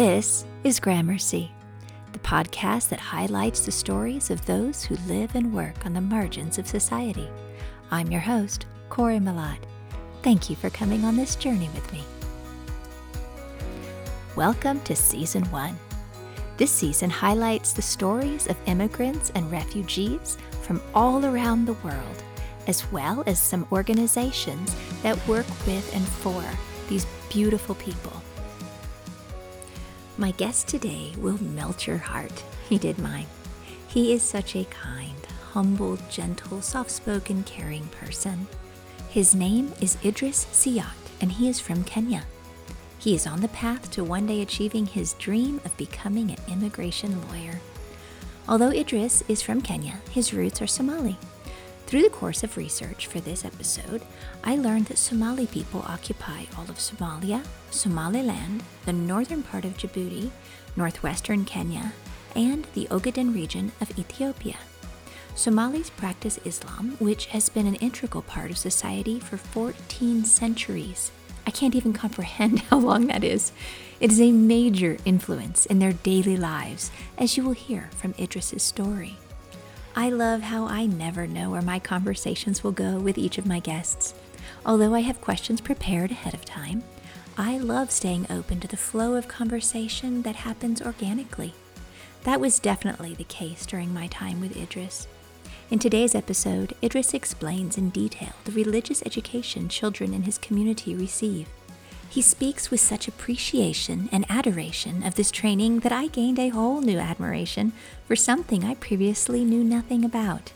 This is Gramercy, the podcast that highlights the stories of those who live and work on the margins of society. I'm your host, Corey Malad. Thank you for coming on this journey with me. Welcome to Season 1. This season highlights the stories of immigrants and refugees from all around the world, as well as some organizations that work with and for these beautiful people. My guest today will melt your heart. He did mine. He is such a kind, humble, gentle, soft spoken, caring person. His name is Idris Siat, and he is from Kenya. He is on the path to one day achieving his dream of becoming an immigration lawyer. Although Idris is from Kenya, his roots are Somali. Through the course of research for this episode, I learned that Somali people occupy all of Somalia, Somaliland, the northern part of Djibouti, northwestern Kenya, and the Ogaden region of Ethiopia. Somalis practice Islam, which has been an integral part of society for 14 centuries. I can't even comprehend how long that is. It is a major influence in their daily lives, as you will hear from Idris's story. I love how I never know where my conversations will go with each of my guests. Although I have questions prepared ahead of time, I love staying open to the flow of conversation that happens organically. That was definitely the case during my time with Idris. In today's episode, Idris explains in detail the religious education children in his community receive. He speaks with such appreciation and adoration of this training that I gained a whole new admiration for something I previously knew nothing about.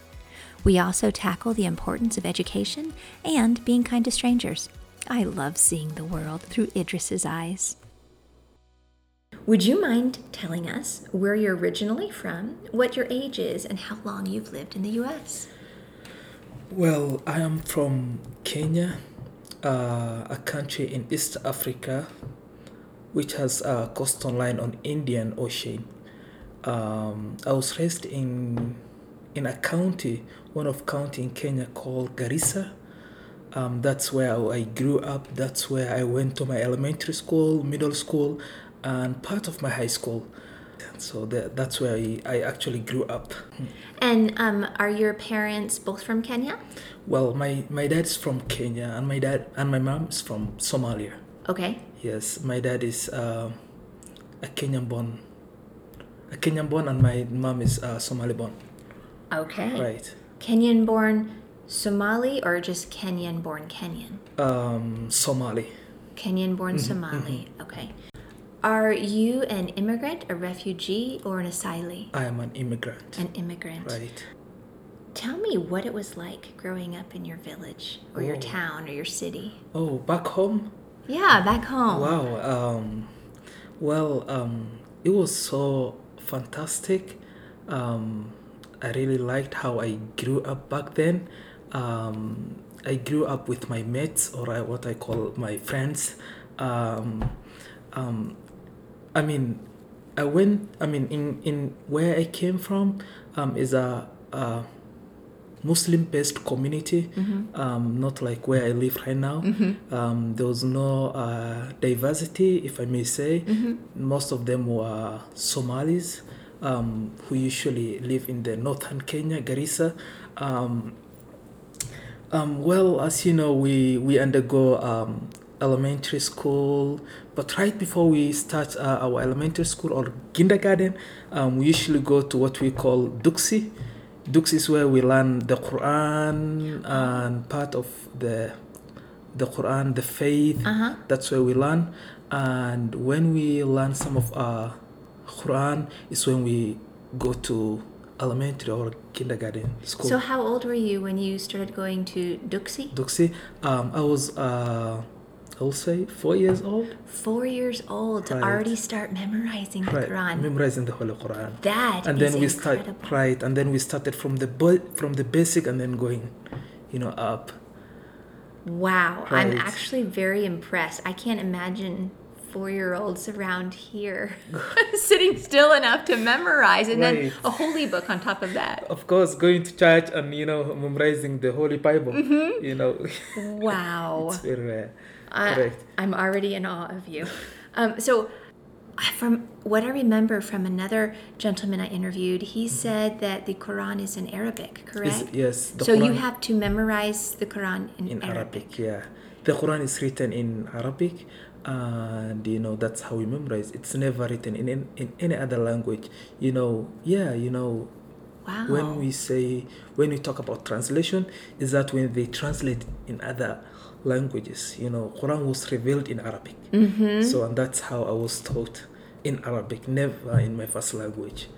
We also tackle the importance of education and being kind to strangers. I love seeing the world through Idris's eyes. Would you mind telling us where you're originally from, what your age is, and how long you've lived in the US? Well, I am from Kenya, uh, a country in East Africa which has a coastal line on Indian Ocean. Um, I was raised in in a county, one of county in Kenya called Garissa. Um, that's where I grew up. That's where I went to my elementary school, middle school, and part of my high school. So that, that's where I, I actually grew up. And um, are your parents both from Kenya? Well, my, my dad's from Kenya, and my dad and my mom is from Somalia. Okay. Yes, my dad is uh, a Kenyan born, a Kenyan born, and my mom is uh, Somali born. Okay. Right. Kenyan born Somali or just Kenyan born Kenyan? Um, Somali. Kenyan born Mm-hmm, Somali. Okay. Are you an immigrant, a refugee, or an asylee? I am an immigrant. An immigrant. Right. Tell me what it was like growing up in your village or your Oh. town or your city. Oh, back home. Yeah, back home. Wow. Um, well, um, it was so fantastic. Um, I really liked how I grew up back then. Um, I grew up with my mates, or I, what I call my friends. Um, um, I mean, I went. I mean, in in where I came from, um, is a, a Muslim-based community, um, not like where I live right now. Um, there was no uh, diversity, if I may say. Most of them were Somalis um, who usually live in the northern Kenya, Garissa. Um, um, well, as you know, we we undergo um, elementary school, but right before we start uh, our elementary school or kindergarten, um, we usually go to what we call Duksi. Duksi is where we learn the Quran and part of the the Quran, the faith. Uh-huh. That's where we learn, and when we learn some of our Quran, is when we go to elementary or kindergarten school. So, how old were you when you started going to Duksi? Duksi. Um, I was, uh, I will say, four years old. Four years old to already start memorizing the Right, Quran. memorizing the Holy Quran. That and then is we start incredible. right, and then we started from the from the basic, and then going, you know, up. Wow, I'm actually very impressed. I can't imagine four year olds around here sitting still enough to memorize and then a holy book on top of that. Of course, going to church and you know memorizing the Holy Bible. Mm-hmm. You know, Wow. it's very rare. I. I'm already in awe of you. Um, so, from what I remember from another gentleman I interviewed, he said that the Quran is in Arabic, correct? yes. the so you have to memorize the Quran in, in Arabic. Arabic. Yeah, the Quran is written in Arabic, and you know that's how we memorize. It's never written in in, in any other language. You know, yeah, you know, Wow. when we say when we talk about translation, is that when they translate in other languages. You know, Quran was revealed in Arabic, hmm so and that's how I was taught in Arabic, never in my first language.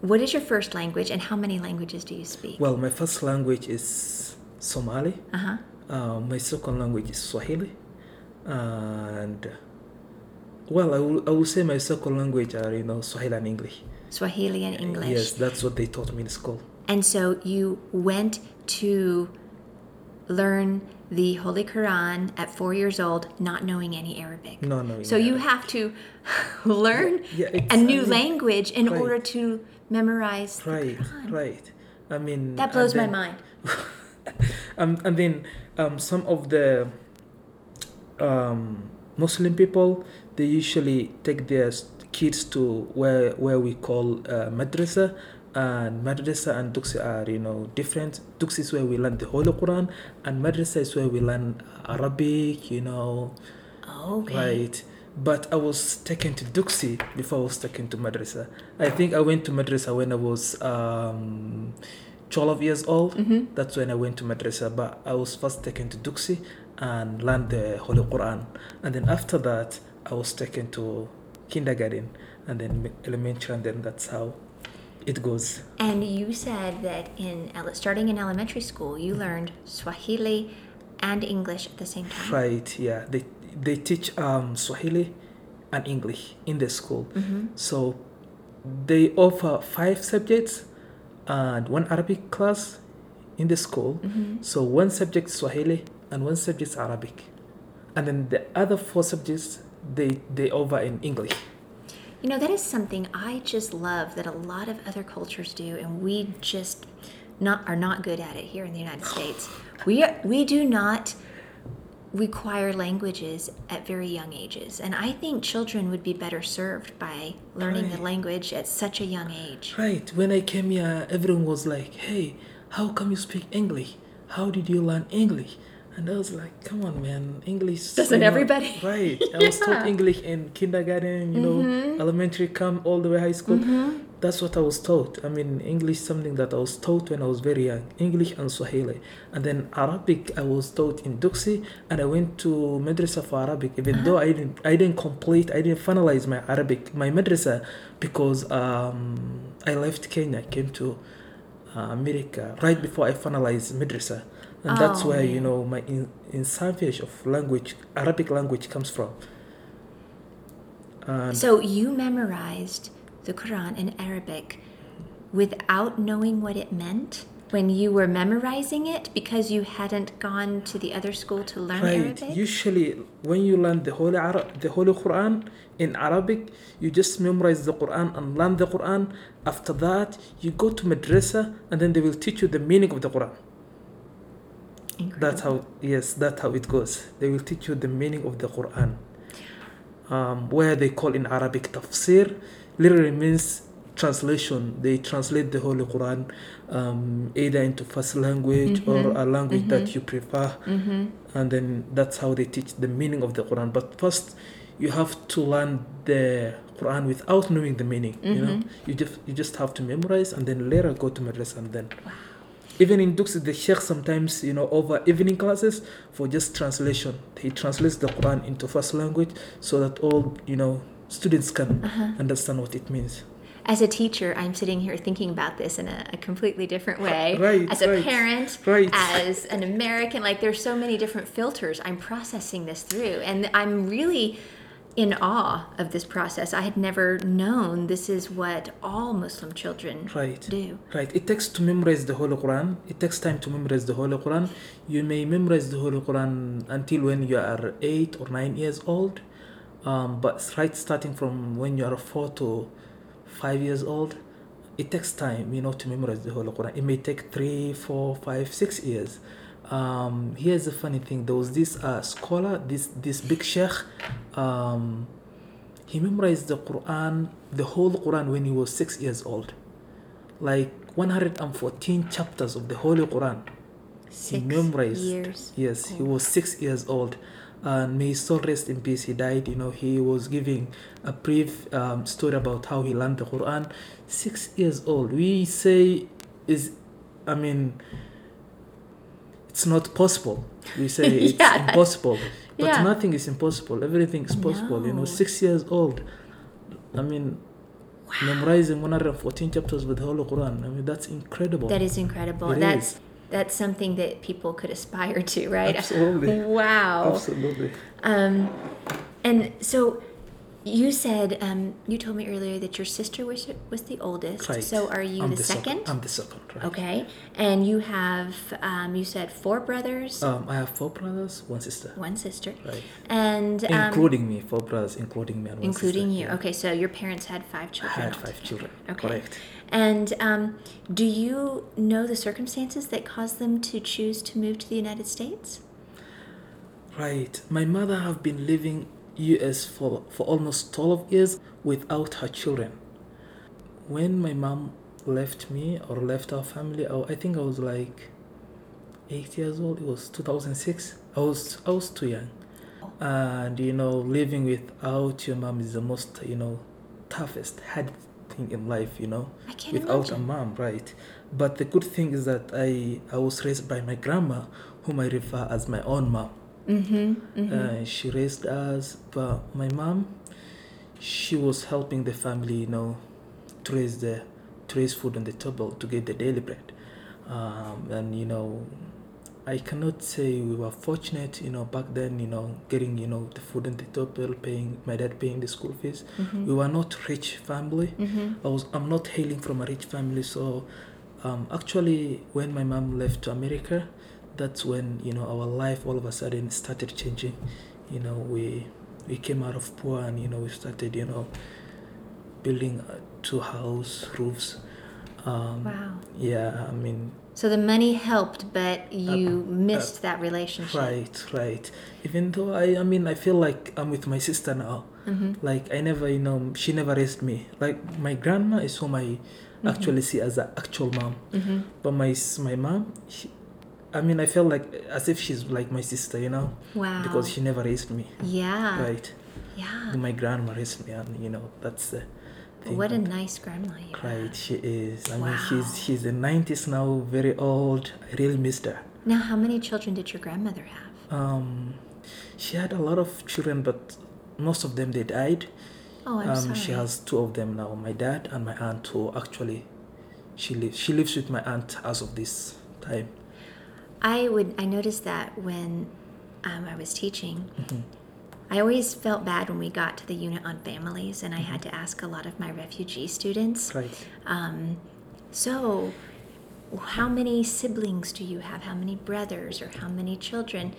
What is your first language and how many languages do you speak? Well, my first language is Somali. uh huh. Uh, my second language is Swahili, and well, I will, I will say my second language are you know Swahili and English. Swahili and English. Yes, that's what they taught me in school. And so you went to learn the Holy Quran at four years old, not knowing any Arabic. No, no. So you have to learn Yeah, a new I mean, language in right. order to memorize the right, Quran. right. I mean That blows and my mind. um, and then um, some of the um, Muslim people they usually take their kids to where where we call uh, madrasa and madrasa and duksi are you know different duksi is where we learn the holy quran and madrasa is where we learn arabic you know Okay. right but i was taken to duksi before i was taken to madrasa i think i went to madrasa when i was um 12 years old hmm that's when I went to madrasa. But I was first taken to Duksi and learned the Holy Quran. And then after that, I was taken to kindergarten and then elementary, and then that's how it goes. And you said that in starting in elementary school, you learned Swahili and English at the same time. Right? Yeah. They they teach um, Swahili and English in the school. hmm So they offer five subjects and one Arabic class in the school. hmm So one subject Swahili and one subject Arabic, and then the other four subjects they they over in English. You know, that is something I just love that a lot of other cultures do, and we just not are not good at it here in the United States. We are, we do not require languages at very young ages, and I think children would be better served by learning the language at such a young age. Right. When I came here, everyone was like, "Hey, how come you speak English? How did you learn English?" And I was like, "Come on, man, English." Doesn't everybody? Right. I was taught English in kindergarten, you know, elementary, come all the way high school. That's what I was taught. I mean, English something that I was taught when I was very young. English and Swahili, and then Arabic I was taught in Duksi, and I went to madrasa for Arabic. Even though I didn't, I didn't complete, I didn't finalize my Arabic, my madrasa, because um, I left Kenya, came to uh, America right before I finalized madrasa, and that's Oh, where you know my in, in savage of language, Arabic language comes from. And So you memorized the Quran in Arabic without knowing what it meant when you were memorizing it because you hadn't gone to the other school to learn Right. Arabic? Usually, when you learn the Holy Ara- the Holy Quran in Arabic, you just memorize the Quran and learn the Quran. After that, you go to madrasa, and then they will teach you the meaning of the Quran. Incredible. That's how. Yes, that's how it goes. They will teach you the meaning of the Quran. Um, where they call in Arabic tafsir, literally means translation. They translate the Holy Quran um, either into first language or Mhm, a language mhm. that you prefer Mm-hmm. and then that's how they teach the meaning of the Quran. But first, you have to learn the Quran without knowing the meaning. You know, Mhm. you just you just have to memorize, and then later go to madrasa, and then. Even in Dux, the sheikh sometimes, you know, over evening classes for just translation. He translates the Quran into first language so that all, you know, students can Uh-huh. understand what it means. As a teacher, I'm sitting here thinking about this in a, a completely different way. Right, As a right, parent, right. as an American, like there's so many different filters. I'm processing this through, and I'm really in awe of this process. I had never known this is what all Muslim children Right. do. Right. It takes to memorize the Holy Quran. It takes time to memorize the Holy Quran. You may memorize the Holy Quran until when you are eight or nine years old. Um, but right starting from when you are four to five years old, it takes time, you know, to memorize the Holy Quran. It may take three, four, five, six years. Um, here's the funny thing: there was this uh, scholar, this this big sheikh. Um, he memorized the Quran, the whole Quran when he was six years old. Like 114 chapters of the Holy Quran. Six he memorized. years Yes, he was six years old. And may his soul rest in peace. He died, you know, he was giving a brief um, story about how he learned the Quran. Six years old. We say is, I mean, it's not possible. We say it's Yeah. impossible. But Yeah. nothing is impossible. Everything is possible. You know, six years old. I mean, memorizing 114 chapters with the whole Quran. I mean, that's incredible. That is incredible. It that's is. that's something that people could aspire to, right? Absolutely. Wow. Absolutely. Um, and so you said um, you told me earlier that your sister was was the oldest. Right. So are you I'm the, second? I'm the second, right? Okay. And you have um, you said four brothers, Um, I have four brothers, one sister. one sister, Right. and um, including me, four brothers, including me and one including sister. you. Yeah. Okay, so your parents had five children. I had five children. Okay. Correct. And um, do you know the circumstances that caused them to choose to move to the United States? Right. My mother have been living US for, for almost 12 years without her children. When my mom left me or left our family, I, I think I was like eight years old. It was 2006. I was I was too young. And you know, living without your mom is the most, you know, toughest, hard thing in life, you know. Without imagine. a mom, right? But the good thing is that I I was raised by my grandma, whom I refer as my own mom. Mm-hmm. Uh, she raised us, but my mom, she was helping the family, you know, to raise the to raise food on the table to get the daily bread. Um, and you know, I cannot say we were fortunate, you know, back then, you know, getting you know the food on the table, paying my dad paying the school fees. Mm-hmm. We were not rich family. Mm-hmm. I was I'm not hailing from a rich family, so um, actually when my mom left to America, that's when you know our life all of a sudden started changing. You know we we came out of poor and you know we started you know building uh, two house roofs. Um, Wow. Yeah, I mean So the money helped, but you missed that relationship. Uh, right, right. Even though I I mean I feel like I'm with my sister now. Mm-hmm. Like I never you know she never raised me. Like my grandma is whom I actually see as an actual mom. Mm-hmm. But my my mom, she, I mean, I felt like as if she's like my sister, you know, Wow. because she never raised me, yeah. right? Yeah. My grandma raised me, and you know that's the thing. What a nice grandma you right? have. She is. I mean, she's she's in nineties now, very old. I really missed her. Now, how many children did your grandmother have? Um, she had a lot of children, but most of them they died. Oh, I'm um, sorry. she has two of them now. My dad and my aunt, who actually she lives. She lives with my aunt as of this time. I would. I noticed that when um, I was teaching, Mm-hmm. I always felt bad when we got to the unit on families, and I had to ask a lot of my refugee students. Right. Um, so, how many siblings do you have? How many brothers or how many children?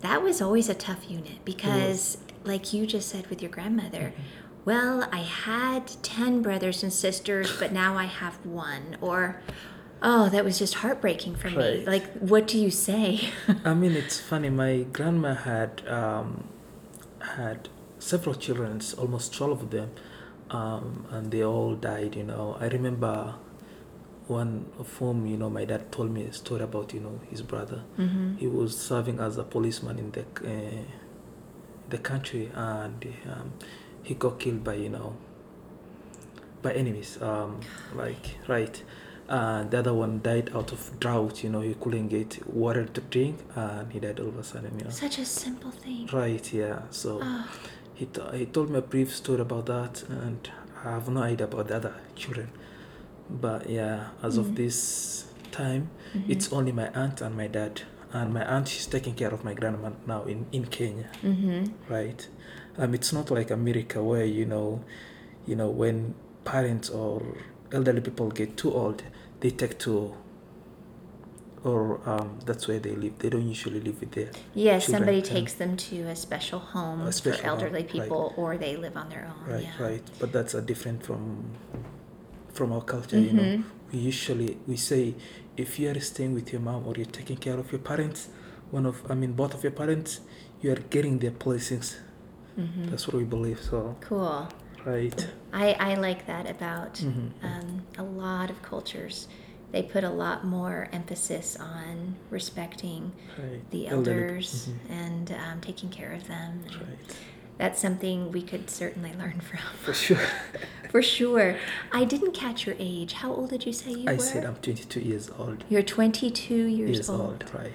That was always a tough unit because, like you just said with your grandmother, Mm-hmm. well, I had 10 brothers and sisters, but now I have one. Or, oh, that was just heartbreaking for me. Like, what do you say? I mean, it's funny. My grandma had um, had several children, almost twelve of them, um, and they all died. You know, I remember one of whom you know my dad told me a story about. You know, his brother. mm-hmm. He was serving as a policeman in the uh, the country, and um, he got killed by you know by enemies. Um, like right. And the other one died out of drought. You know, he couldn't get water to drink, and he died all of a sudden. You know. Such a simple thing. Right. Yeah. So Oh, he t- he told me a brief story about that, and I have no idea about the other children. But yeah, as Mhm. of this time, mhm. it's only my aunt and my dad. And my aunt, she's taking care of my grandma now in, in Kenya, Mhm. right? Um, it's not like America where you know, you know, when parents or elderly people get too old, they take to, or um, that's where they live. They don't usually live with their Yes, somebody takes them to a special home A special for home, elderly right. people, or they live on their own. right, yeah. right. But that's a different from from our culture. You know, Mhm. we usually we say if you are staying with your mom or you're taking care of your parents, one of I mean both of your parents, you are getting their blessings. That's what we believe. So Cool. Right. I, I like that about Mhm. um, a lot of cultures. They put a lot more emphasis on respecting Right. the elders Mhm. and um, taking care of them. Right. That's something we could certainly learn from. For sure. For sure. I didn't catch your age. How old did you say you I were? I said I'm 22 years old. You're 22 years, Years old. old. Right.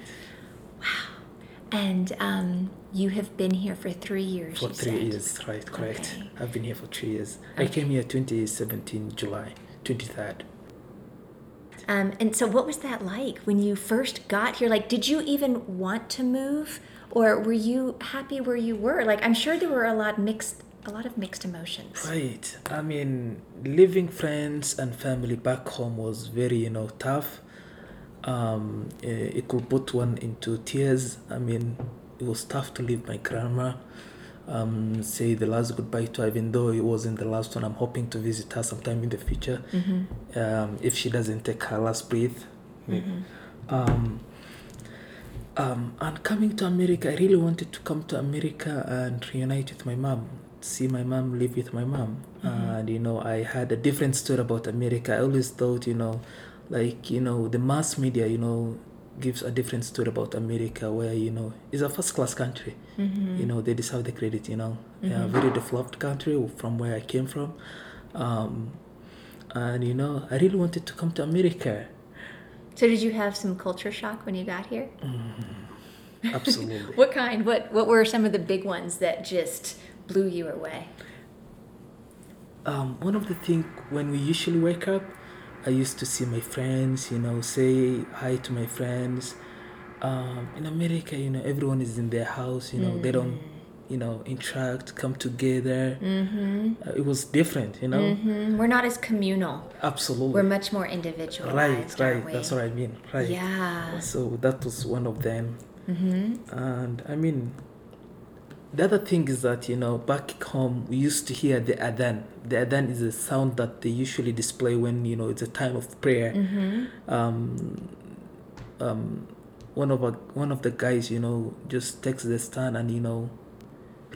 And um, you have been here for three years. For three said. years. Right. Correct. Okay. I've been here for three years. I came here 2017 July 23rd. Um, and so, what was that like when you first got here? Like, did you even want to move, or were you happy where you were? Like, I'm sure there were a lot mixed, a lot of mixed emotions. Right. I mean, leaving friends and family back home was very, you know, tough. Um, eh, it could put one into tears. I mean, it was tough to leave my grandma. Um, say the last goodbye to her, even though it wasn't the last one. I'm hoping to visit her sometime in the future. Mm-hmm. Um, if she doesn't take her last breath. Um, um, and coming to America, I really wanted to come to America and reunite with my mom, see my mom, live with my mom. And, you know, I had a different story about America. I always thought, you know, like, you know, the mass media, you know, gives a different story about America where, you know, it's a first class country. Mm-hmm. You know, they deserve the credit, you know. Yeah, a very developed country from where I came from. Um, and, you know, I really wanted to come to America. So, did you have some culture shock when you got here? Absolutely. What kind? What What were some of the big ones that just blew you away? um, one of the things when we usually wake up, I used to see my friends, you know, say hi to my friends. Um, in America, you know, everyone is in their house, you know, they don't, you know, interact, come together. Mm-hmm. Uh, it was different, you know, Mm-hmm. We're not as communal. absolutely. We're much more individual. right, right. That's what I mean, right. Yeah. So that was one of them. Mm-hmm. And I mean, the other thing is that, you know, back home, we used to hear the adhan. The adhan is a sound that they usually display when, you know, it's a time of prayer. Mm-hmm. Um, um, one of our, one of the guys, you know, just takes the stand and, you know,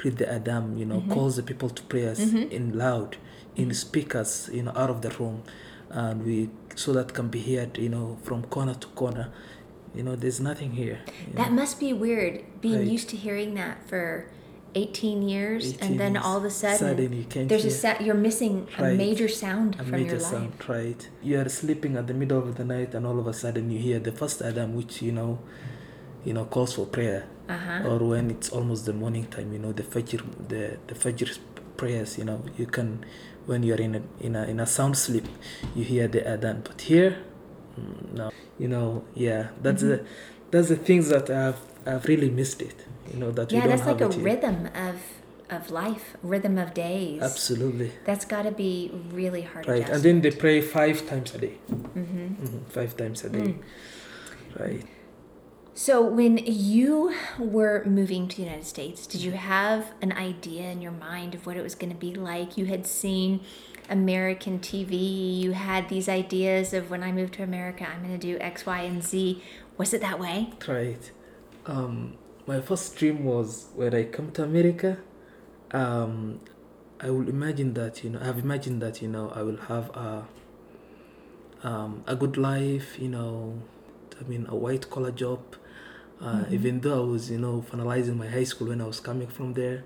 read the adhan, you know, Mhm. calls the people to prayers Mhm. in loud, in speakers, you know, out of the room. And we, so that can be heard, you know, from corner to corner. You know, there's nothing here. That know. must be weird being Right. used to hearing that for 18 years 18 and then all of a sudden, Sudden you can't there's a sa- you're missing a major sound a from major your life. sound, right? You are sleeping at the middle of the night, and all of a sudden you hear the first Adhan, which you know, you know, calls for prayer, Uh-huh. or when it's almost the morning time, you know, the Fajr, the the Fajr prayers. You know, you can when you are in a in a in a sound sleep, you hear the Adhan. But here, mm, no, you know, yeah, that's Mm-hmm. the that's the things that I've I've really missed it. You know that we yeah, don't that's have like a here. rhythm of of life, rhythm of days. Absolutely. That's got to be really hard. Right, and then they pray five times a day. hmm Mhm, Five times a day. Mm. Right. So, when you were moving to the United States, did you have an idea in your mind of what it was going to be like? You had seen American TV, you had these ideas of when I move to America, I'm going to do X, Y, and Z. Was it that way? Right. Um, my first dream was when I come to America. Um, I will imagine that you know I've imagined that you know I will have a um, a good life. You know, I mean a white collar job. Uh, Even though I was you know finalizing my high school when I was coming from there,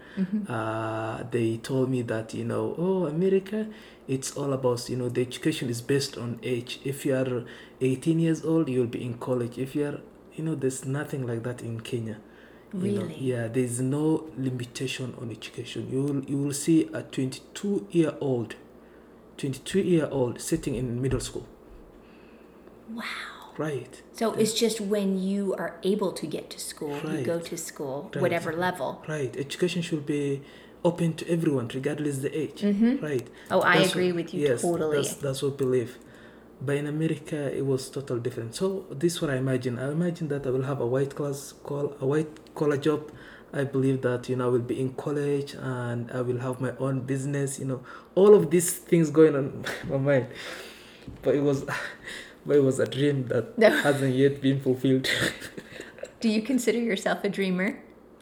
uh, they told me that you know oh America, it's all about you know the education is based on age. If you are 18 years old, you'll be in college. If you are you know there's nothing like that in Kenya. You know, Really? yeah, there's no limitation on education. You will you will see a 22 year old, 22 year old sitting in middle school. Wow. Right. So it's just when you are able to get to school, you go to school, Right. whatever level. Right. Education should be open to everyone, regardless the age. Mhm. Right. Oh, I That's agree what- with you yes, totally. That's, that's what we believe. But in America, it was totally different. So this is what I imagine. I imagine that I will have a white class call a white collar job. I believe that you know I will be in college and I will have my own business. You know, all of these things going on in my mind. But it was, but it was a dream that No. hasn't yet been fulfilled. Do you consider yourself a dreamer?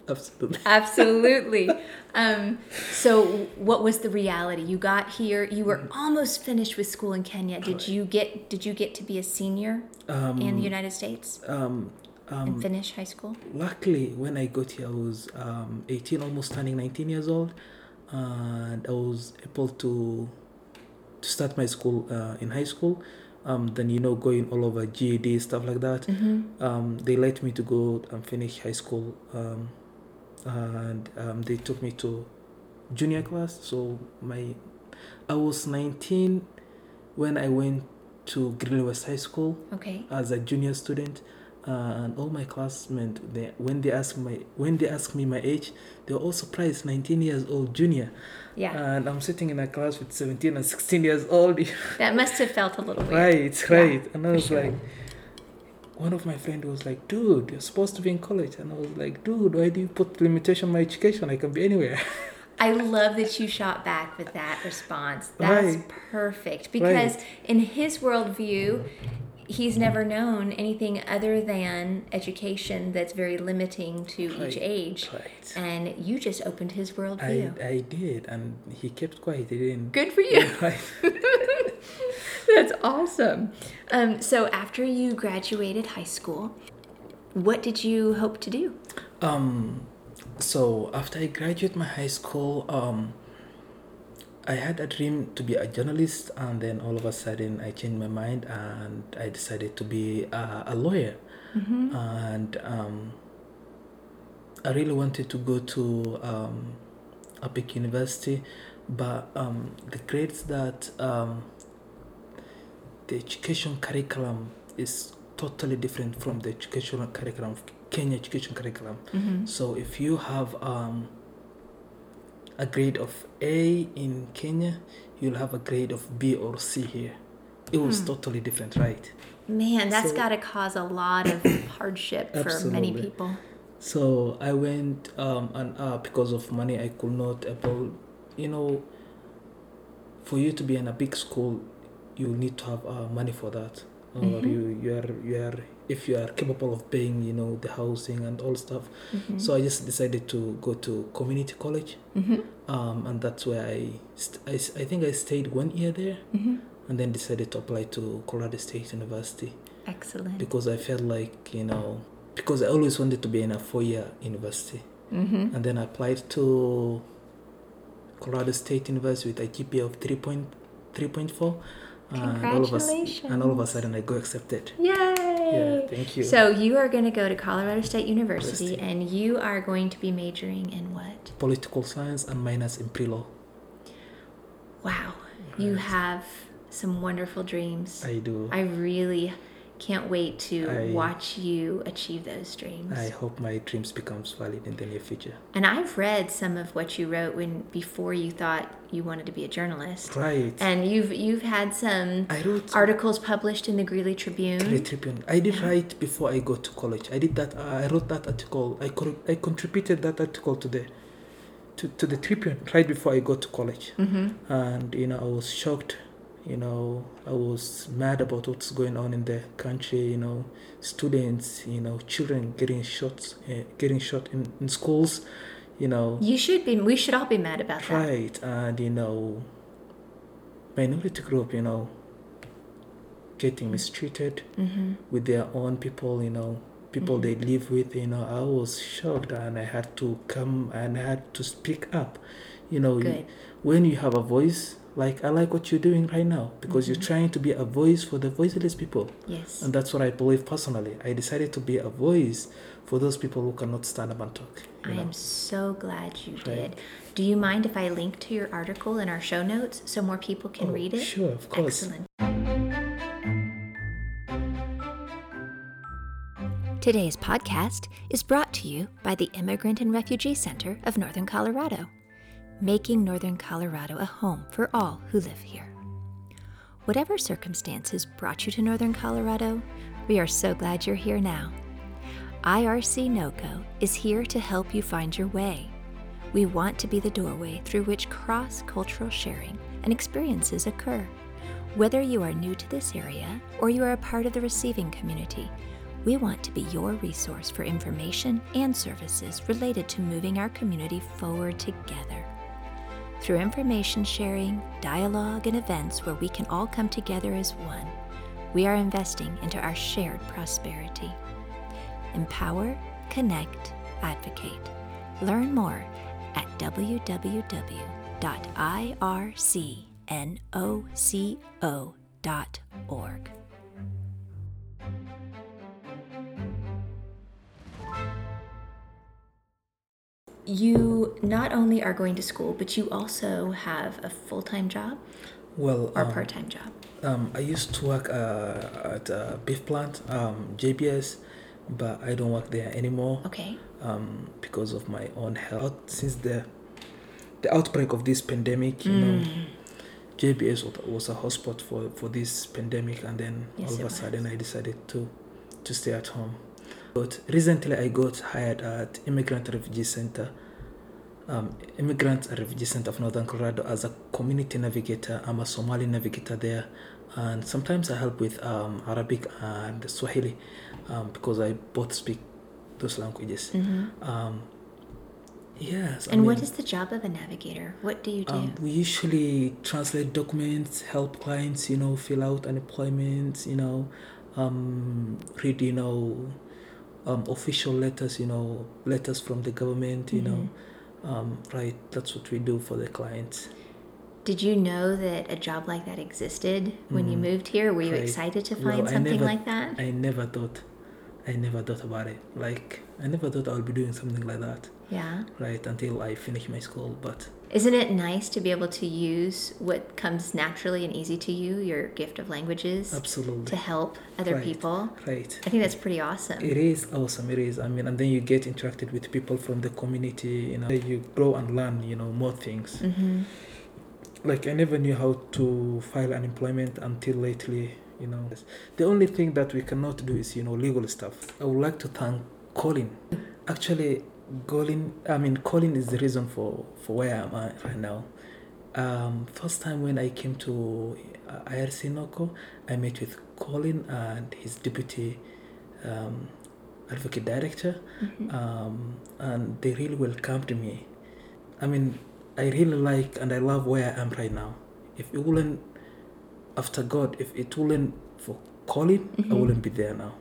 Absolutely. Absolutely. um, so, what was the reality? You got here. You were almost finished with school in Kenya. Did you get? Did you get to be a senior in the United States Um, and finish high school? luckily, when I got here, I was um, 18, almost turning 19 years old, and I was able to to start my school uh, in high school. Um, then you know, going all over GED stuff like that. Um, they let me to go and finish high school, um, and um, they took me to junior class. So my, I was 19 when I went to Greeley West High School Okay. as a junior student uh, and all my classmates they, when they ask my when they ask me my age they were all surprised 19 years old junior Yeah. and i'm sitting in a class with 17 and 16 years old that must have felt a little weird. right Yeah, right and i was sure. like one of my friends was like dude you're supposed to be in college and i was like dude why do you put limitation on my education i can be anywhere I love that you shot back with that response. That's Right. perfect because Right. in his worldview, he's never known anything other than education that's very limiting to each age. right And you just opened his world. I. I did and he kept quiet he didn't Good for you. right That's awesome. Um, so after you graduated high school, what did you hope to do? Um, so after I graduated my high school, um, I had a dream to be a journalist, and then all of a sudden I changed my mind and I decided to be a, a lawyer. And um, I really wanted to go to um, big University, but um, the grades that um, the education curriculum is totally different from the educational curriculum Kenya education curriculum. So if you have um, a grade of A in Kenya, you'll have a grade of B or C here. It was totally different, right? Man, that's So- got to cause a lot of hardship for many people. So I went um, and uh, because of money, I could not able, you know, for you to be in a big school, you need to have uh, money for that, or you you are you are if you are capable of paying, you know, the housing and all stuff. So I just decided to go to community college, um, and that's where I, st- I I think I stayed one year there, and then decided to apply to Colorado State University Excellent. because I felt like you know because I always wanted to be in a four-year university, Mm-hmm. and then I applied to Colorado State University with a GPA of three point three point four, and all of us and all of a sudden I got accepted. Yay! Yeah, thank you. So you are going to go to Colorado State University, University. and you are going to be majoring in what? Political science and minors in pre-law. Wow, you have some wonderful dreams. I do. I really can't wait to I- watch you achieve those dreams. I hope my dreams becomes valid in the near future. and I've read some of what you wrote when before you thought you wanted to be a journalist. Right. And you've you've had some I wrote articles published in the Greeley Tribune. Mm-hmm. Tribune. I did write before I got to college. I did that. Uh, I wrote that article. I co- I contributed that article to the to, to the Tribune right before I got to college. Mm-hmm. And you know, I was shocked. You know, I was mad about what's going on in the country. You know, students. You know, children getting shot, uh, getting shot in, in schools. You know, You should be. We should all be mad about that. right and you know minority group you know getting mistreated Mm-hmm. with their own people you know people they live with you know i was shocked and i had to come and i had to speak up you know Good. when you have a voice like i like what you're doing right now because you're mm-hmm. trying to be a voice for the voiceless people Yes. and that's what i believe personally i decided to be a voice for those people who cannot stand up and talk I know? am so glad you Right. did. Do you mind if I link to your article in our show notes so more people can Oh, read it? sure of course Excellent. Today's podcast is brought to you by the Immigrant and Refugee Center of Northern Colorado, making Northern Colorado a home for all who live here. Whatever circumstances brought you to Northern Colorado, we are so glad you're here now. IRC NOCO is here to help you find your way. We want to be the doorway through which cross cultural sharing and experiences occur. Whether you are new to this area or you are a part of the receiving community, we want to be your resource for information and services related to moving our community forward together. Through information sharing, dialogue, and events where we can all come together as one, we are investing into our shared prosperity. Empower, connect, advocate. Learn more at www.ircnoco.org. You not only are going to school, but you also have a full time job Well, or um, part time job. Um, I used to work uh, at a beef plant, um, JBS, but I don't work there anymore Okay. um, because of my own health. Since the the outbreak of this pandemic, you know, Mm. JBS was- a hotspot for, for this pandemic, and then Yes, all of a sudden I decided to to stay at home. But recently I got hired at Immigrant Refugee Center, um, Immigrant Refugee Center of Northern Colorado as a community navigator. I'm a Somali navigator there, and sometimes I help with um, Arabic and Swahili um, because I both speak those languages. hmm Um, yes. And what mean, is the job of a navigator? What do you do? um, we usually translate documents, help clients, you know, fill out unemployment, you know, um, read, you know, um, official letters, you know, letters from the government, you know, Mm-hmm. um, right. That's what we do for the clients. Did you know that a job like that existed when you Mm, moved here? Were you right. excited to find something never- like that? I never thought, I never thought about it. Like, I never thought I would be doing something like that, yeah. right, until I finish my school. But Isn't it nice to be able to use what comes naturally and easy to you, your gift of languages, absolutely, to help other Right. people? right. I think that's pretty awesome. It is awesome. It is. I mean, and then you get interacted with people from the community. You know, you grow and learn. You know, more things. hmm Like I never knew how to file unemployment until lately. You know, the only thing that we cannot do is you know legal stuff. I would like to thank Colin. Actually, Colin. I mean, Colin is the reason for for where I'm at right now. Um, first time when I came to uh, IRC NOCO, I met with Colin and his deputy um, advocate director, hmm um, and they really welcomed me. I mean, I really like and I love where I am right now. If it wouldn't, after God, if it wouldn't for Colin, I Mhm. wouldn't be there now.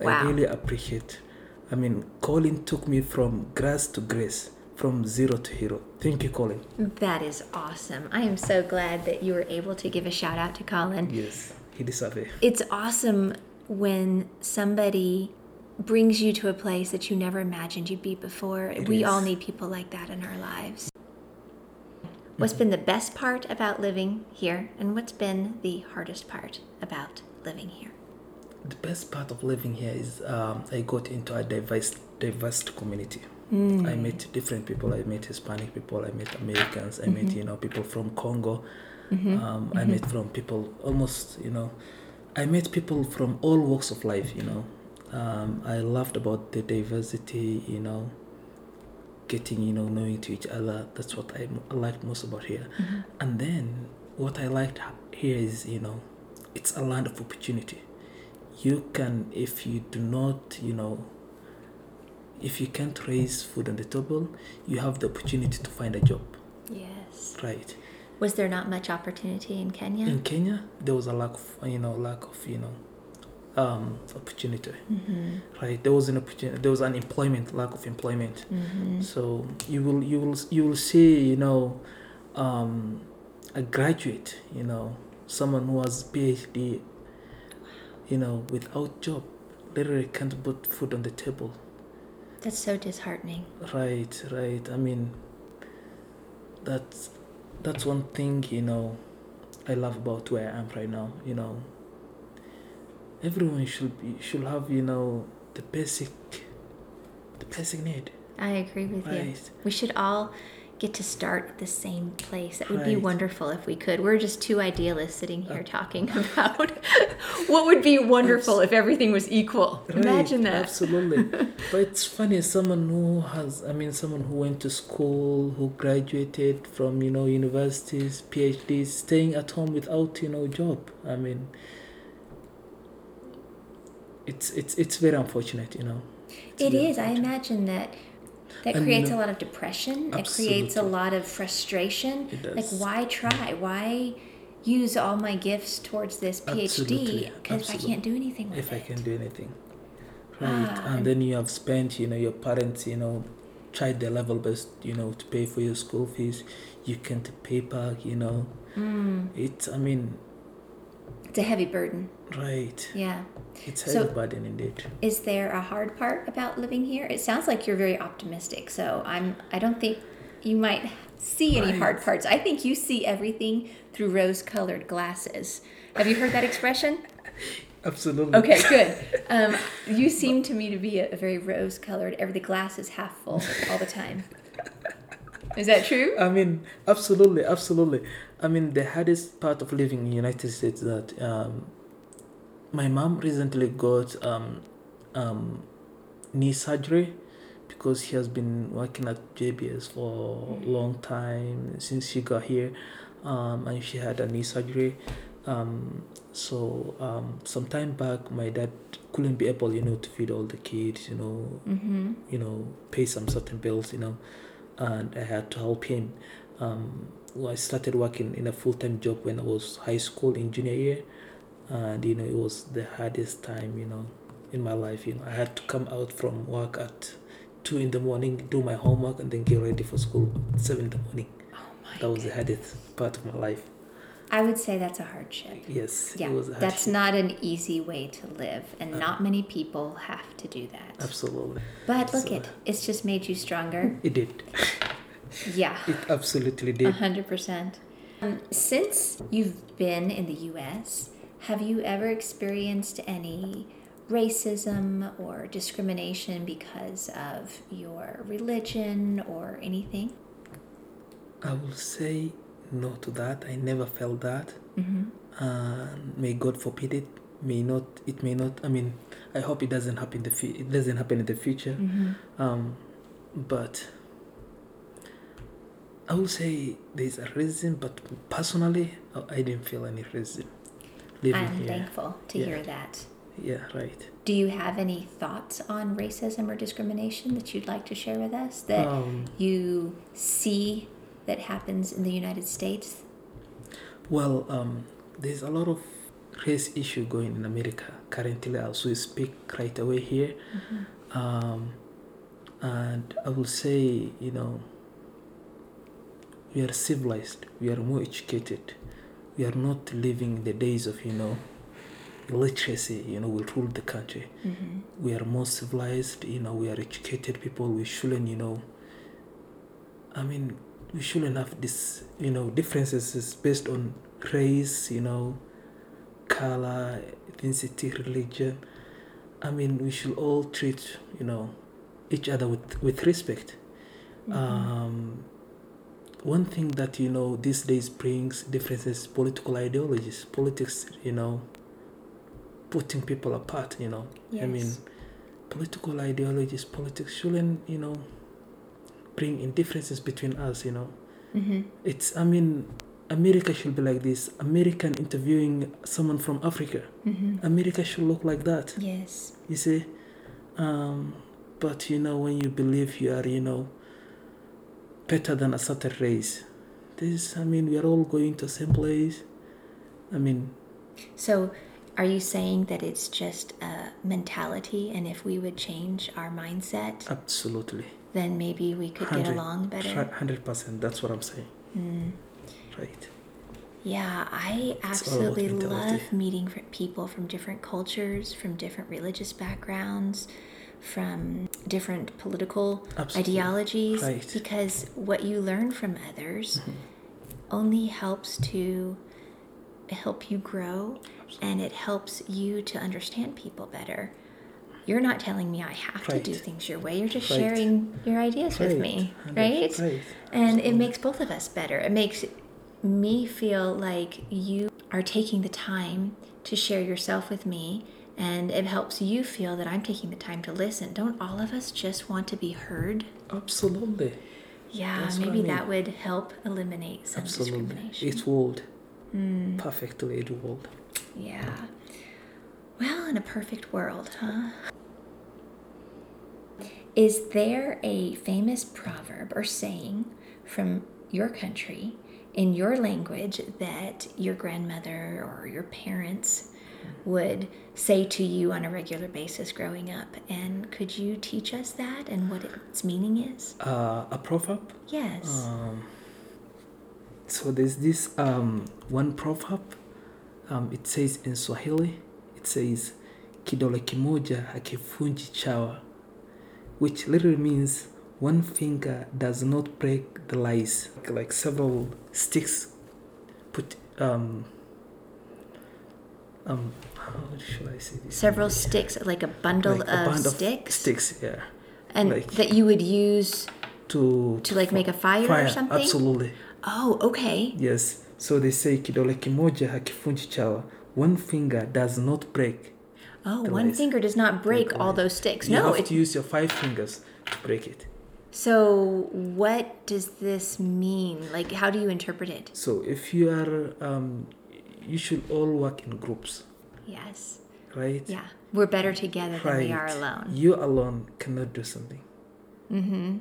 Wow. I really appreciate. I mean, Colin took me from grass to grace, from zero to hero. Thank you, Colin. That is awesome. I am so glad that you were able to give a shout out to Colin. Yes, he deserves it. It's awesome when somebody brings you to a place that you never imagined you'd be before. It we all need people like that in our lives. What's Mm-hmm. been the best part about living here, and what's been the hardest part about living here? The best part of living here is um, I got into a diverse, diverse community. Mm. I met different people. I met Hispanic people. I met Americans. I met you know people from Congo. Mm-hmm. Um, I met from people almost you know. I met people from all walks of life. You know, um, I loved about the diversity. You know, getting you know knowing to each other. That's what I, I liked most about here. Mm-hmm. And then what I liked here is you know, it's a land of opportunity. You can if you do not you know if you can't raise food on the table, you have the opportunity to find a job, Yes. right? Was there not much opportunity in Kenya? In Kenya, there was a lack of, you know, lack of, you know, um, opportunity, mm-hmm. right? There was an opportunity, there was an employment, lack of employment. Mm-hmm. So you will, you will, you will see, you know, um, a graduate, you know, someone who has PhD, you know, without job, literally can't put food on the table. That's so disheartening. Right, right. I mean, that's that's one thing you know I love about where I am right now. You know, everyone should be should have you know the basic the basic need. I agree with you. Right. We should all get to start at the same place. That would be wonderful if we could. We're just two idealists sitting here uh, talking about what would be wonderful if everything was equal. Imagine that. Absolutely. but it's funny, someone who has, I mean, someone who went to school, who graduated from, you know, universities, PhDs, staying at home without, you know, job. I mean, it's it's it's very unfortunate, you know. It's It. I imagine that that And, you creates a lot of depression. It creates a lot of frustration. It Like, why try? Why use all my gifts towards this PhD Absolutely. because I can't do anything with if it? I can do anything. Right. Ah, and then you have spent, you know, your parents, you know, tried their level best, you know, to pay for your school fees. You can't pay back, you know. Mm, It's, I mean, it's a heavy burden. right. Yeah. It's So- heavy burden indeed. Is there a hard part about living here? It sounds like you're very optimistic. So I'm. I don't think you might see any hard parts. I think you see everything through rose-colored glasses. Have you heard that expression? Absolutely. Okay, good. Um, you seem to me to be a, a very rose-colored. Every the glass is half full all the time. Is that true? I mean, absolutely, absolutely. I mean, the hardest part of living in United States that um, my mom recently got um, um, knee surgery because she has been working at JBS for a long time since she got here, um, and she had a knee surgery. Um, so um, some time back, my dad couldn't be able, you know, to feed all the kids, you know, Mm-hmm. you know, pay some certain bills, you know, and I had to help him. Um, I started working in a full time job when I was high school in junior year, and you know, it was the hardest time, you know, in my life. You know, I had to come out from work at two in the morning, do my homework, and then get ready for school at seven in the morning. Oh my. That was the hardest part of my life. I would say that's a hardship. Yes, Yeah, it was a that's not an easy way to live, and uh-huh. not many people have to do that. Absolutely, But look So- it, it's just made you stronger. it did. Yeah. It absolutely A did. hundred percent. Um, Since you've been in the U.S., have you ever experienced any racism or discrimination because of your religion or anything? I will say no to that. I never felt that. Mm-hmm. and may God forbid it. May not. It may not. I mean, I hope it doesn't happen. The it doesn't happen in the future. Mm-hmm. Um, but I will say there's a reason. But personally, I didn't feel any reason living I'm here. thankful to Yeah. hear that. Yeah, right. Do you have any thoughts on racism or discrimination that you'd like to share with us that Um, you see that happens in the United States? well, um, there's a lot of race issue going in America currently as we speak right away here. Um, and I will say, you know, we are civilized, we are more educated, we are not living the days of, you know, illiteracy, you know, will rule the country. Mm-hmm. We are more civilized, you know, we are educated people, we shouldn't, you know, I mean, we shouldn't have this, you know, differences based on race, you know, color, ethnicity, religion. I mean, we should all treat, you know, each other with, with respect. Mm-hmm. Um, one thing that you know these days brings differences political ideologies politics you know putting people apart you know i mean political ideologies politics shouldn't you know bring in differences between us you know Mm-hmm. it's i mean america should be like this american interviewing someone from africa Mm-hmm. america should look like that Yes. you see um, but you know when you believe you are you know better than a certain race. This i mean we are all going to the same place. I mean So, are you saying that it's just a mentality, and if we would change our mindset, absolutely. then maybe we could get along better? 100% that's what i'm saying. Mm. right. Yeah, I absolutely love meeting people from different cultures, from different religious backgrounds, from different political Absolutely. ideologies, Right. Mm-hmm. because what you learn from others only helps to help you grow and it helps you to understand people better. You're not telling me I have to do things your way. You're just Right. sharing your ideas with me, right? right And it makes both of us better. It makes me feel like you are taking the time to share yourself with me, and it helps you feel that I'm taking the time to listen. Don't all of us just want to be heard? absolutely Yeah, That's what I maybe mean. that would help eliminate some absolutely discrimination. it would Mm, perfectly it would yeah. Well, in a perfect world, huh? Is there a famous proverb or saying from your country in your language that your grandmother or your parents would say to you on a regular basis growing up? And could you teach us that and what its meaning is? Uh, a proverb. Yes. Um, so there's this um, one proverb. Um, it says in Swahili, it says kidole kimoja hakifunji chawa, which literally means one finger does not break the lice. Like several sticks put um um how should I say this? Several sticks, like a bundle Like of a band sticks, sticks, yeah. and like- that you would use To to like make a fire, or something. Absolutely. Oh, okay. Yes. So they say kidole kimoja hakifunji chawa. One finger does not break. Oh, one finger does not break all those sticks. No You no, have it, to use your five fingers to break it. So, what does this mean? Like, how do you interpret it? So if you are, um, you should all work in groups, Yes. right? Yeah. We're better together than we are Right. alone. You alone cannot do something. Mm-hmm.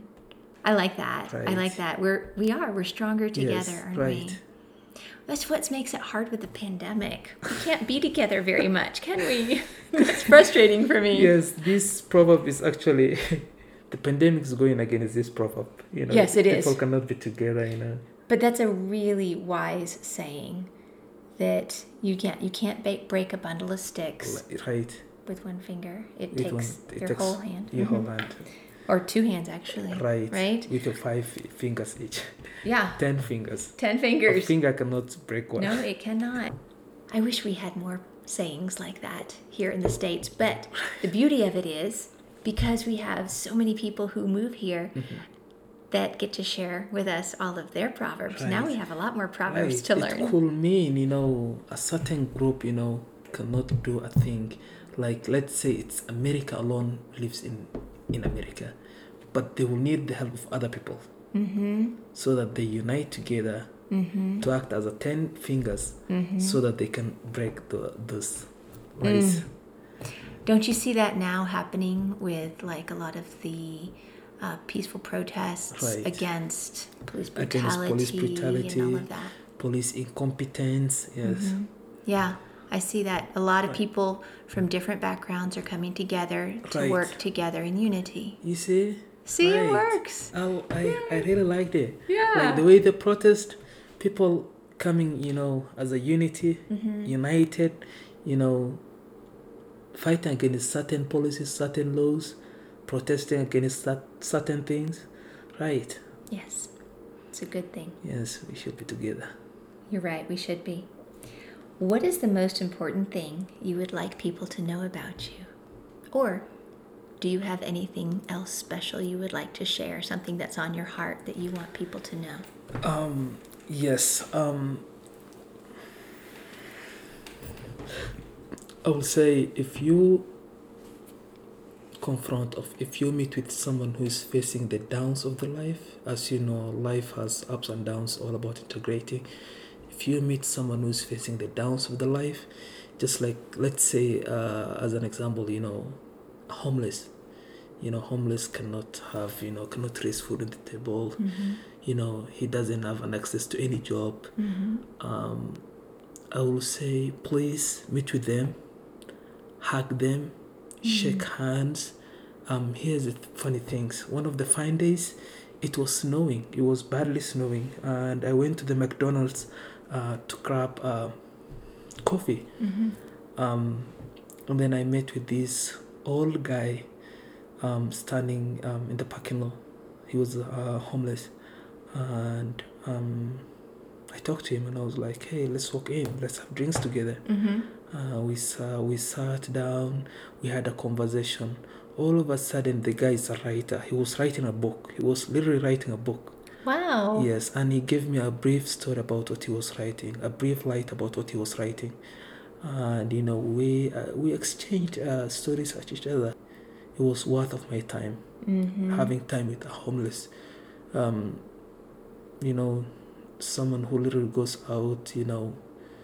I like that. I like that. We're we are. We're stronger together, yes, aren't right. we? That's what makes it hard with the pandemic. We can't be together very much, can we? It's frustrating for me. Yes, this proverb is actually the pandemic is going against this proverb. You know, Yes, it is. People cannot be together. You know. But that's a really wise saying that you can't you can't ba- break a bundle of sticks Right. with one finger. It With takes one- it your takes whole hand. Your Mhm. whole hand. Or two hands actually. Right. Right? With your five fingers each. Yeah. Ten fingers. Ten fingers. A finger cannot break one. No, it cannot. I wish we had more sayings like that here in the States. But the beauty of it is because we have so many people who move here Mm-hmm. That get to share with us all of their proverbs. Now we have a lot more proverbs Right. to learn. it could mean, you know, a certain group, you know, cannot do a thing. Like, let's say it's America alone lives in, in America, but they will need the help of other people Mm-hmm. so that they unite together Mm-hmm. to act as a 10 fingers Mm-hmm. so that they can break the, those Mm. Don't you see that now happening with like a lot of the uh, peaceful protests Right. against police Against brutality, police and all of that? Police incompetence, yes. Mhm. Yeah, I see that. A lot of Right. people from different backgrounds are coming together to Right. work together in unity. You see? See, it works. Oh, I, I really liked it. Yeah. Like the way they protest, people coming, you know, as a unity, Mm-hmm. united, you know, fighting against certain policies, certain laws, protesting against cer- certain things. Right. Yes, it's a good thing. Yes, we should be together. You're right, we should be. What is the most important thing you would like people to know about you? Or do you have anything else special you would like to share? Something that's on your heart that you want people to know? Um, yes. Um, I would say if you confront of if you meet with someone who is facing the downs of the life, as you know, life has ups and downs, all about integrating. If you meet someone who is facing the downs of the life, just like let's say, uh, as an example, you know, homeless. You know, homeless cannot have, you know, cannot raise food on the table Mm-hmm. you know he doesn't have an access to any job Mm-hmm. um, i will say please meet with them hug them shake hands um, here's the funny things one of the fine days it was snowing it was badly snowing and i went to the mcdonald's uh, to grab uh, coffee Mm-hmm. um, and then i met with this old guy um, standing um, in the parking lot he was uh, homeless and um, I talked to him and I was like, "Hey, let's walk in. Let's have drinks together." Mm-hmm. Uh, we sa- we sat down. We had a conversation. All of a sudden, the guy is a writer. He was writing a book. He was literally writing a book. Wow. Yes, and he gave me a brief story about what he was writing, a brief light about what he was writing, and you know we uh, we exchanged uh, stories at each other. It was worth of my time Mm-hmm. having time with a homeless um you know someone who literally goes out you know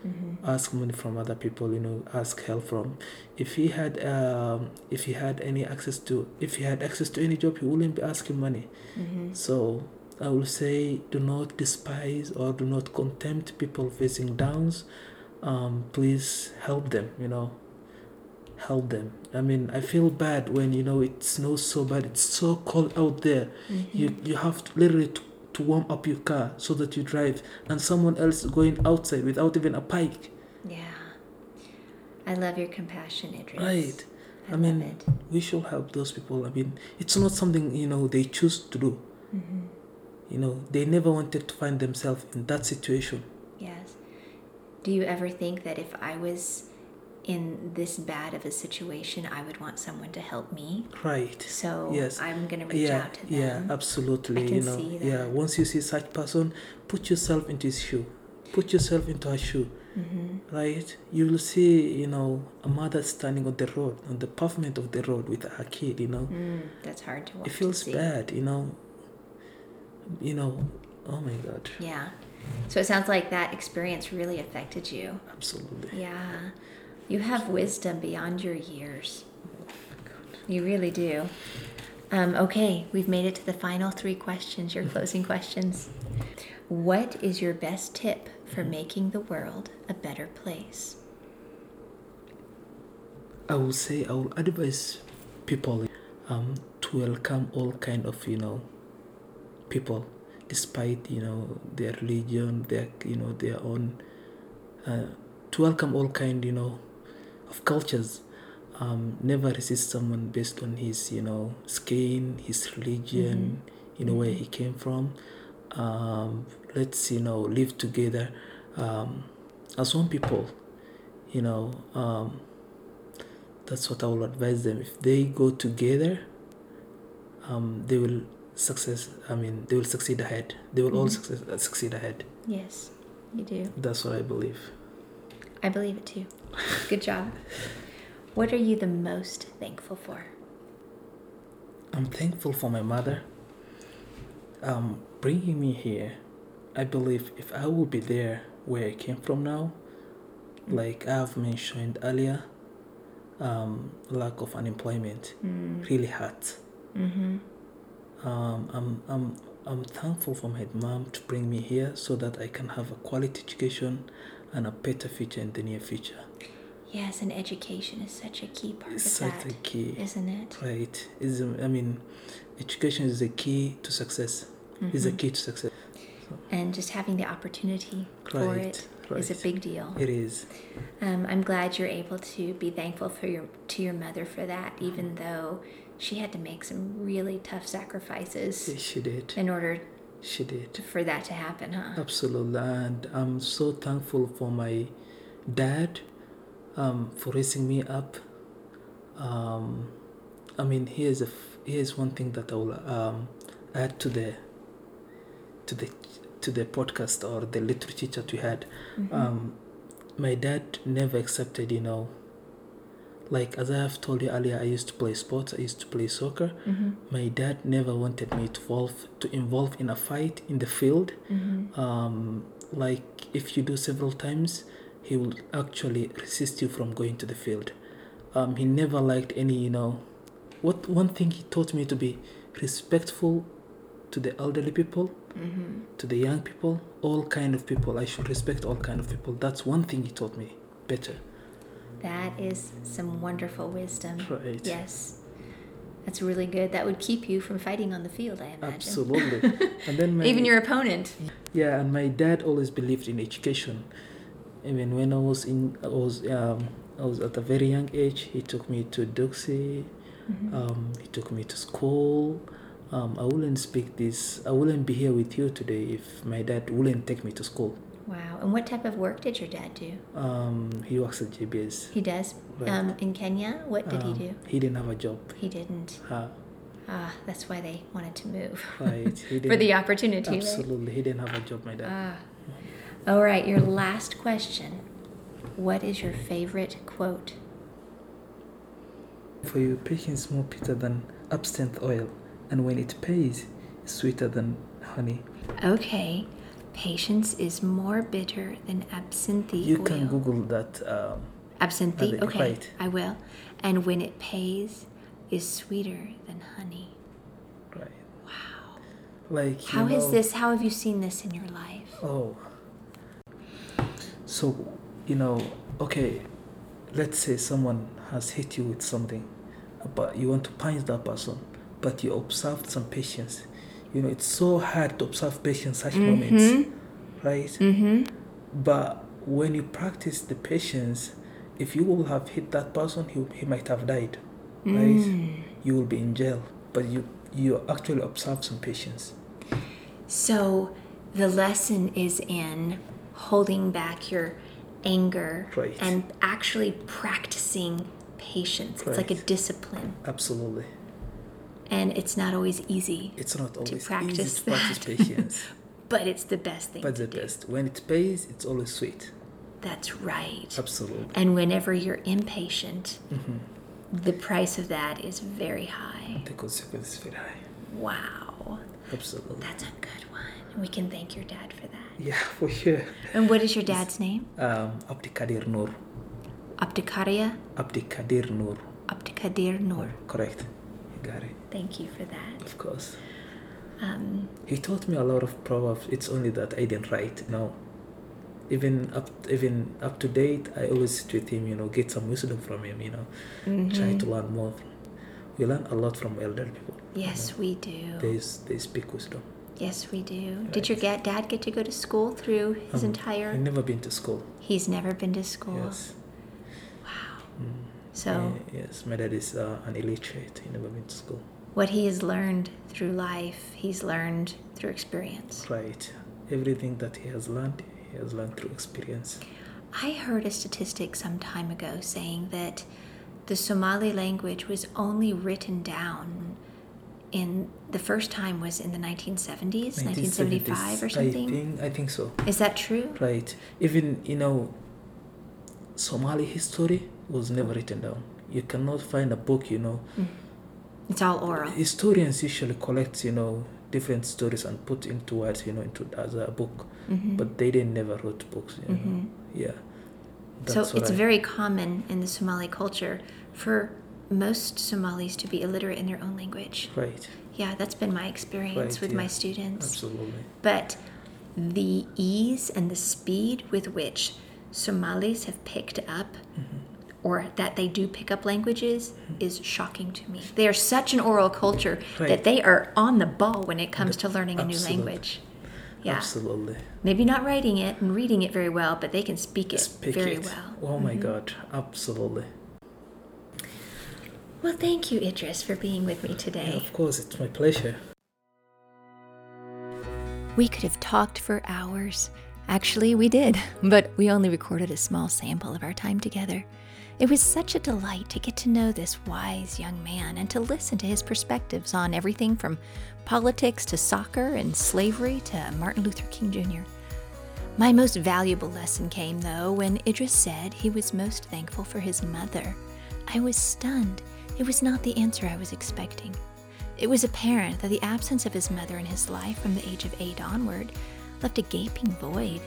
Mm-hmm. ask money from other people you know ask help from. If he had um, if he had any access to if he had access to any job he wouldn't be asking money. Mm-hmm. so i will say do not despise or do not contempt people facing downs. Um, please help them you know. Help them. I mean i feel bad when you know it snows so bad. It's so cold out there. Mm-hmm. you you have to literally to, to warm up your car so that you drive and someone else going outside without even a bike Yeah. I love your compassion, Idris. Right. I, I mean- it. we should help those people i mean it's not something you know they choose to do Mm-hmm. you know they never wanted to find themselves in that situation Yes. Do you ever think that if I was in this bad of a situation, I would want someone to help me? right So Yes. I'm going to reach yeah out to them. yeah absolutely I can you know see yeah once you see such person put yourself into his shoe put yourself into her shoe Mm-hmm. right you will see you know a mother standing on the road on the pavement of the road with her kid you know Mm, that's hard to watch. it feels bad you know you know oh my god Yeah. So it sounds like that experience really affected you. absolutely Yeah. You have wisdom beyond your years. You really do. Um, okay, we've made it to the final three questions, your closing questions. What is your best tip for making the world a better place? I will say I will advise people um, to welcome all kind of you know people, despite you know their religion, their you know their own. Uh, to welcome all kind you know of cultures. Um, never resist someone based on his you know skin, his religion, you know where he came from. Um, let's you know live together um, as one people. You know. Um, that's what I will advise them. If they go together, um, they will success. I mean, they will succeed ahead. They will all Mhm. success, uh, succeed ahead. Yes, you do. That's what I believe. I believe it too. Good job. What are you the most thankful for? I'm thankful for my mother. Um, bringing me here. I believe if I will be there where I came from now, like I've mentioned earlier, um, lack of unemployment Mm. really hurts. Mm-hmm. um, I'm, I'm, I'm thankful for my mom to bring me here so that I can have a quality education and a better future in the near future. Yes, and education is such a key part It's of such that, a key, isn't it? right? Is I mean, education is a key to success. Is a Mhm. key to success. And just having the opportunity for Right, it is a big deal. It is. Um, I'm glad you're able to be thankful for your to your mother for that, even though she had to make some really tough sacrifices Yeah, She did. in order She did. for that to happen, huh? Absolutely, and I'm so thankful for my dad um, for raising me up. Um, I mean, here's a f- here's one thing that I will um, add to the to the to the podcast or the literature chat we had. Mhm. Um, my dad never accepted, you know. Like as I have told you earlier, I used to play sports. I used to play soccer. Mhm. My dad never wanted me to involve to involve in a fight in the field Mhm. um, like if you do several times he will actually resist you from going to the field um, he never liked any you know what one thing he taught me to be respectful to the elderly people Mhm. to the young people all kind of people i should respect all kind of people that's one thing he taught me better That is some wonderful wisdom. right Yes. That's really good. That would keep you from fighting on the field, I imagine. absolutely and then my, Even your opponent. Yeah, and my dad always believed in education. Even when I was in, I was um, I was at a very young age. He took me to Duksi. Mhm. Um, he took me to school. Um, I wouldn't speak this. I wouldn't be here with you today if my dad wouldn't take me to school. Wow. And what type of work did your dad do? Um, he works at JBS. He does. Right. Um, in Kenya, what did Um, he do? He didn't have a job. He didn't. Uh, Ah, that's why they wanted to move. right. He For the didn't- opportunity, right? Absolutely, he didn't have a job. My dad. Ah. All right, your last question. What is your favorite quote? For you, patience more bitter than absinthe oil, and when it pays, sweeter than honey. Okay. Patience is more bitter than absinthe You oil. can Google that. Um, absinthe. Okay, right. I will. And when it pays, is sweeter than honey. right. Wow. Like How know- this? How have you seen this in your life? Oh. So, you know, okay, let's say someone has hit you with something, but you want to punish that person, but you observed some patience. You know, it's so hard to observe patience such moments, right? Mm-hmm. But when you practice the patience, if you will have hit that person, he, he might have died, right? You will be in jail, but you you actually observe some patience. So the lesson is in holding back your anger Right. and actually practicing patience. It's like a discipline. Absolutely. And it's not always easy, It's not always easy practice to practice that. patience. but it's the best thing But to the do. best. When it pays, it's always sweet. That's right. Absolutely. And whenever you're impatient, Mm-hmm. the price of that is very high. The consequence is very high. Wow. Absolutely. That's a good one. We can thank your dad for that. Yeah, for sure. And what is your dad's name? Um, Abdikadir Nur. Abdikaria? Abdikadir Nur. Abdikadir Noor. Correct. You got it. Thank you for that. Of course. Um, He taught me a lot of proverbs. It's only that I didn't write. You know, even up even up to date, I always sit with him. You know, get some wisdom from him. You know, try to learn more. We learn a lot from elder people. yes, we do. They they speak wisdom. Yes, we do. Did your dad get to go to school through his Um, entire? I've never been to school. He's never been to school. Yes. Wow. Mm. So, yes, my dad is uh, an illiterate. He never been to school. What he has learned through life, he's learned through experience. Right. Everything that he has learned, he has learned through experience. I heard a statistic some time ago saying that the Somali language was only written down in the first time was in the 1970s, 1975 or something. I think I think so. Is that true? Right. Even you know, Somali history was never written down. You cannot find a book. You know, mm. It's all oral. historians usually collect you know different stories and put into words. You know, into as a book, Mm-hmm. but they didn't never wrote books. You know, yeah. So That's what it's I- very common in the Somali culture for most Somalis to be illiterate in their own language. right. Yeah, that's been my experience Right, with yeah. my students. Absolutely. But the ease and the speed with which Somalis have picked up Mm-hmm. Or that they do pick up languages is shocking to me. They are such an oral culture that they are on the ball when it comes to learning a new language. Yeah. Absolutely. Maybe not writing it and reading it very well, but they can speak it Speak very it. well. Oh my mm-hmm. God. Absolutely. Well, thank you, Idris, for being with me Yeah, today. of course, it's my pleasure. We could have talked for hours. Actually, we did, but we only recorded a small sample of our time together. It was such a delight to get to know this wise young man and to listen to his perspectives on everything from politics to soccer and slavery to Martin Luther King Jr. My most valuable lesson came, though, when Idris said he was most thankful for his mother. I was stunned. It was not the answer I was expecting. It was apparent that the absence of his mother in his life from the age of eight onward left a gaping void.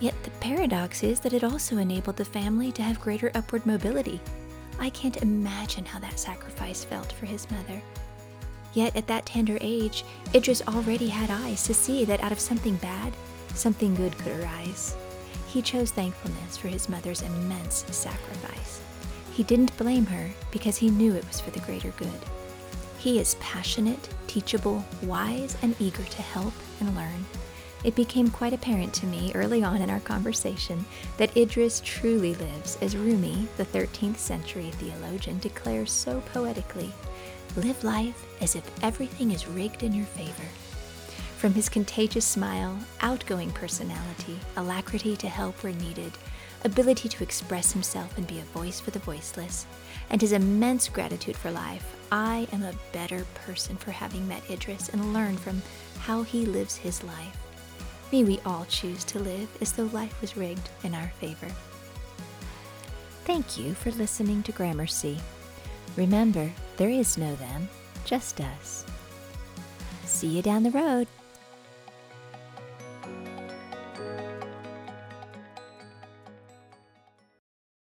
Yet the paradox is that it also enabled the family to have greater upward mobility. I can't imagine how that sacrifice felt for his mother. Yet at that tender age, Idris already had eyes to see that out of something bad, something good could arise. He chose thankfulness for his mother's immense sacrifice. He didn't blame her because he knew it was for the greater good. He is passionate, teachable, wise, and eager to help and learn. It became quite apparent to me early on in our conversation that Idris truly lives as Rumi, the 13th century theologian, declares so poetically live life as if everything is rigged in your favor. From his contagious smile, outgoing personality, alacrity to help where needed, ability to express himself and be a voice for the voiceless, and his immense gratitude for life, I am a better person for having met Idris and learned from how he lives his life. May we all choose to live as though life was rigged in our favor. Thank you for listening to Gramercy. Remember, there is no them, just us. See you down the road.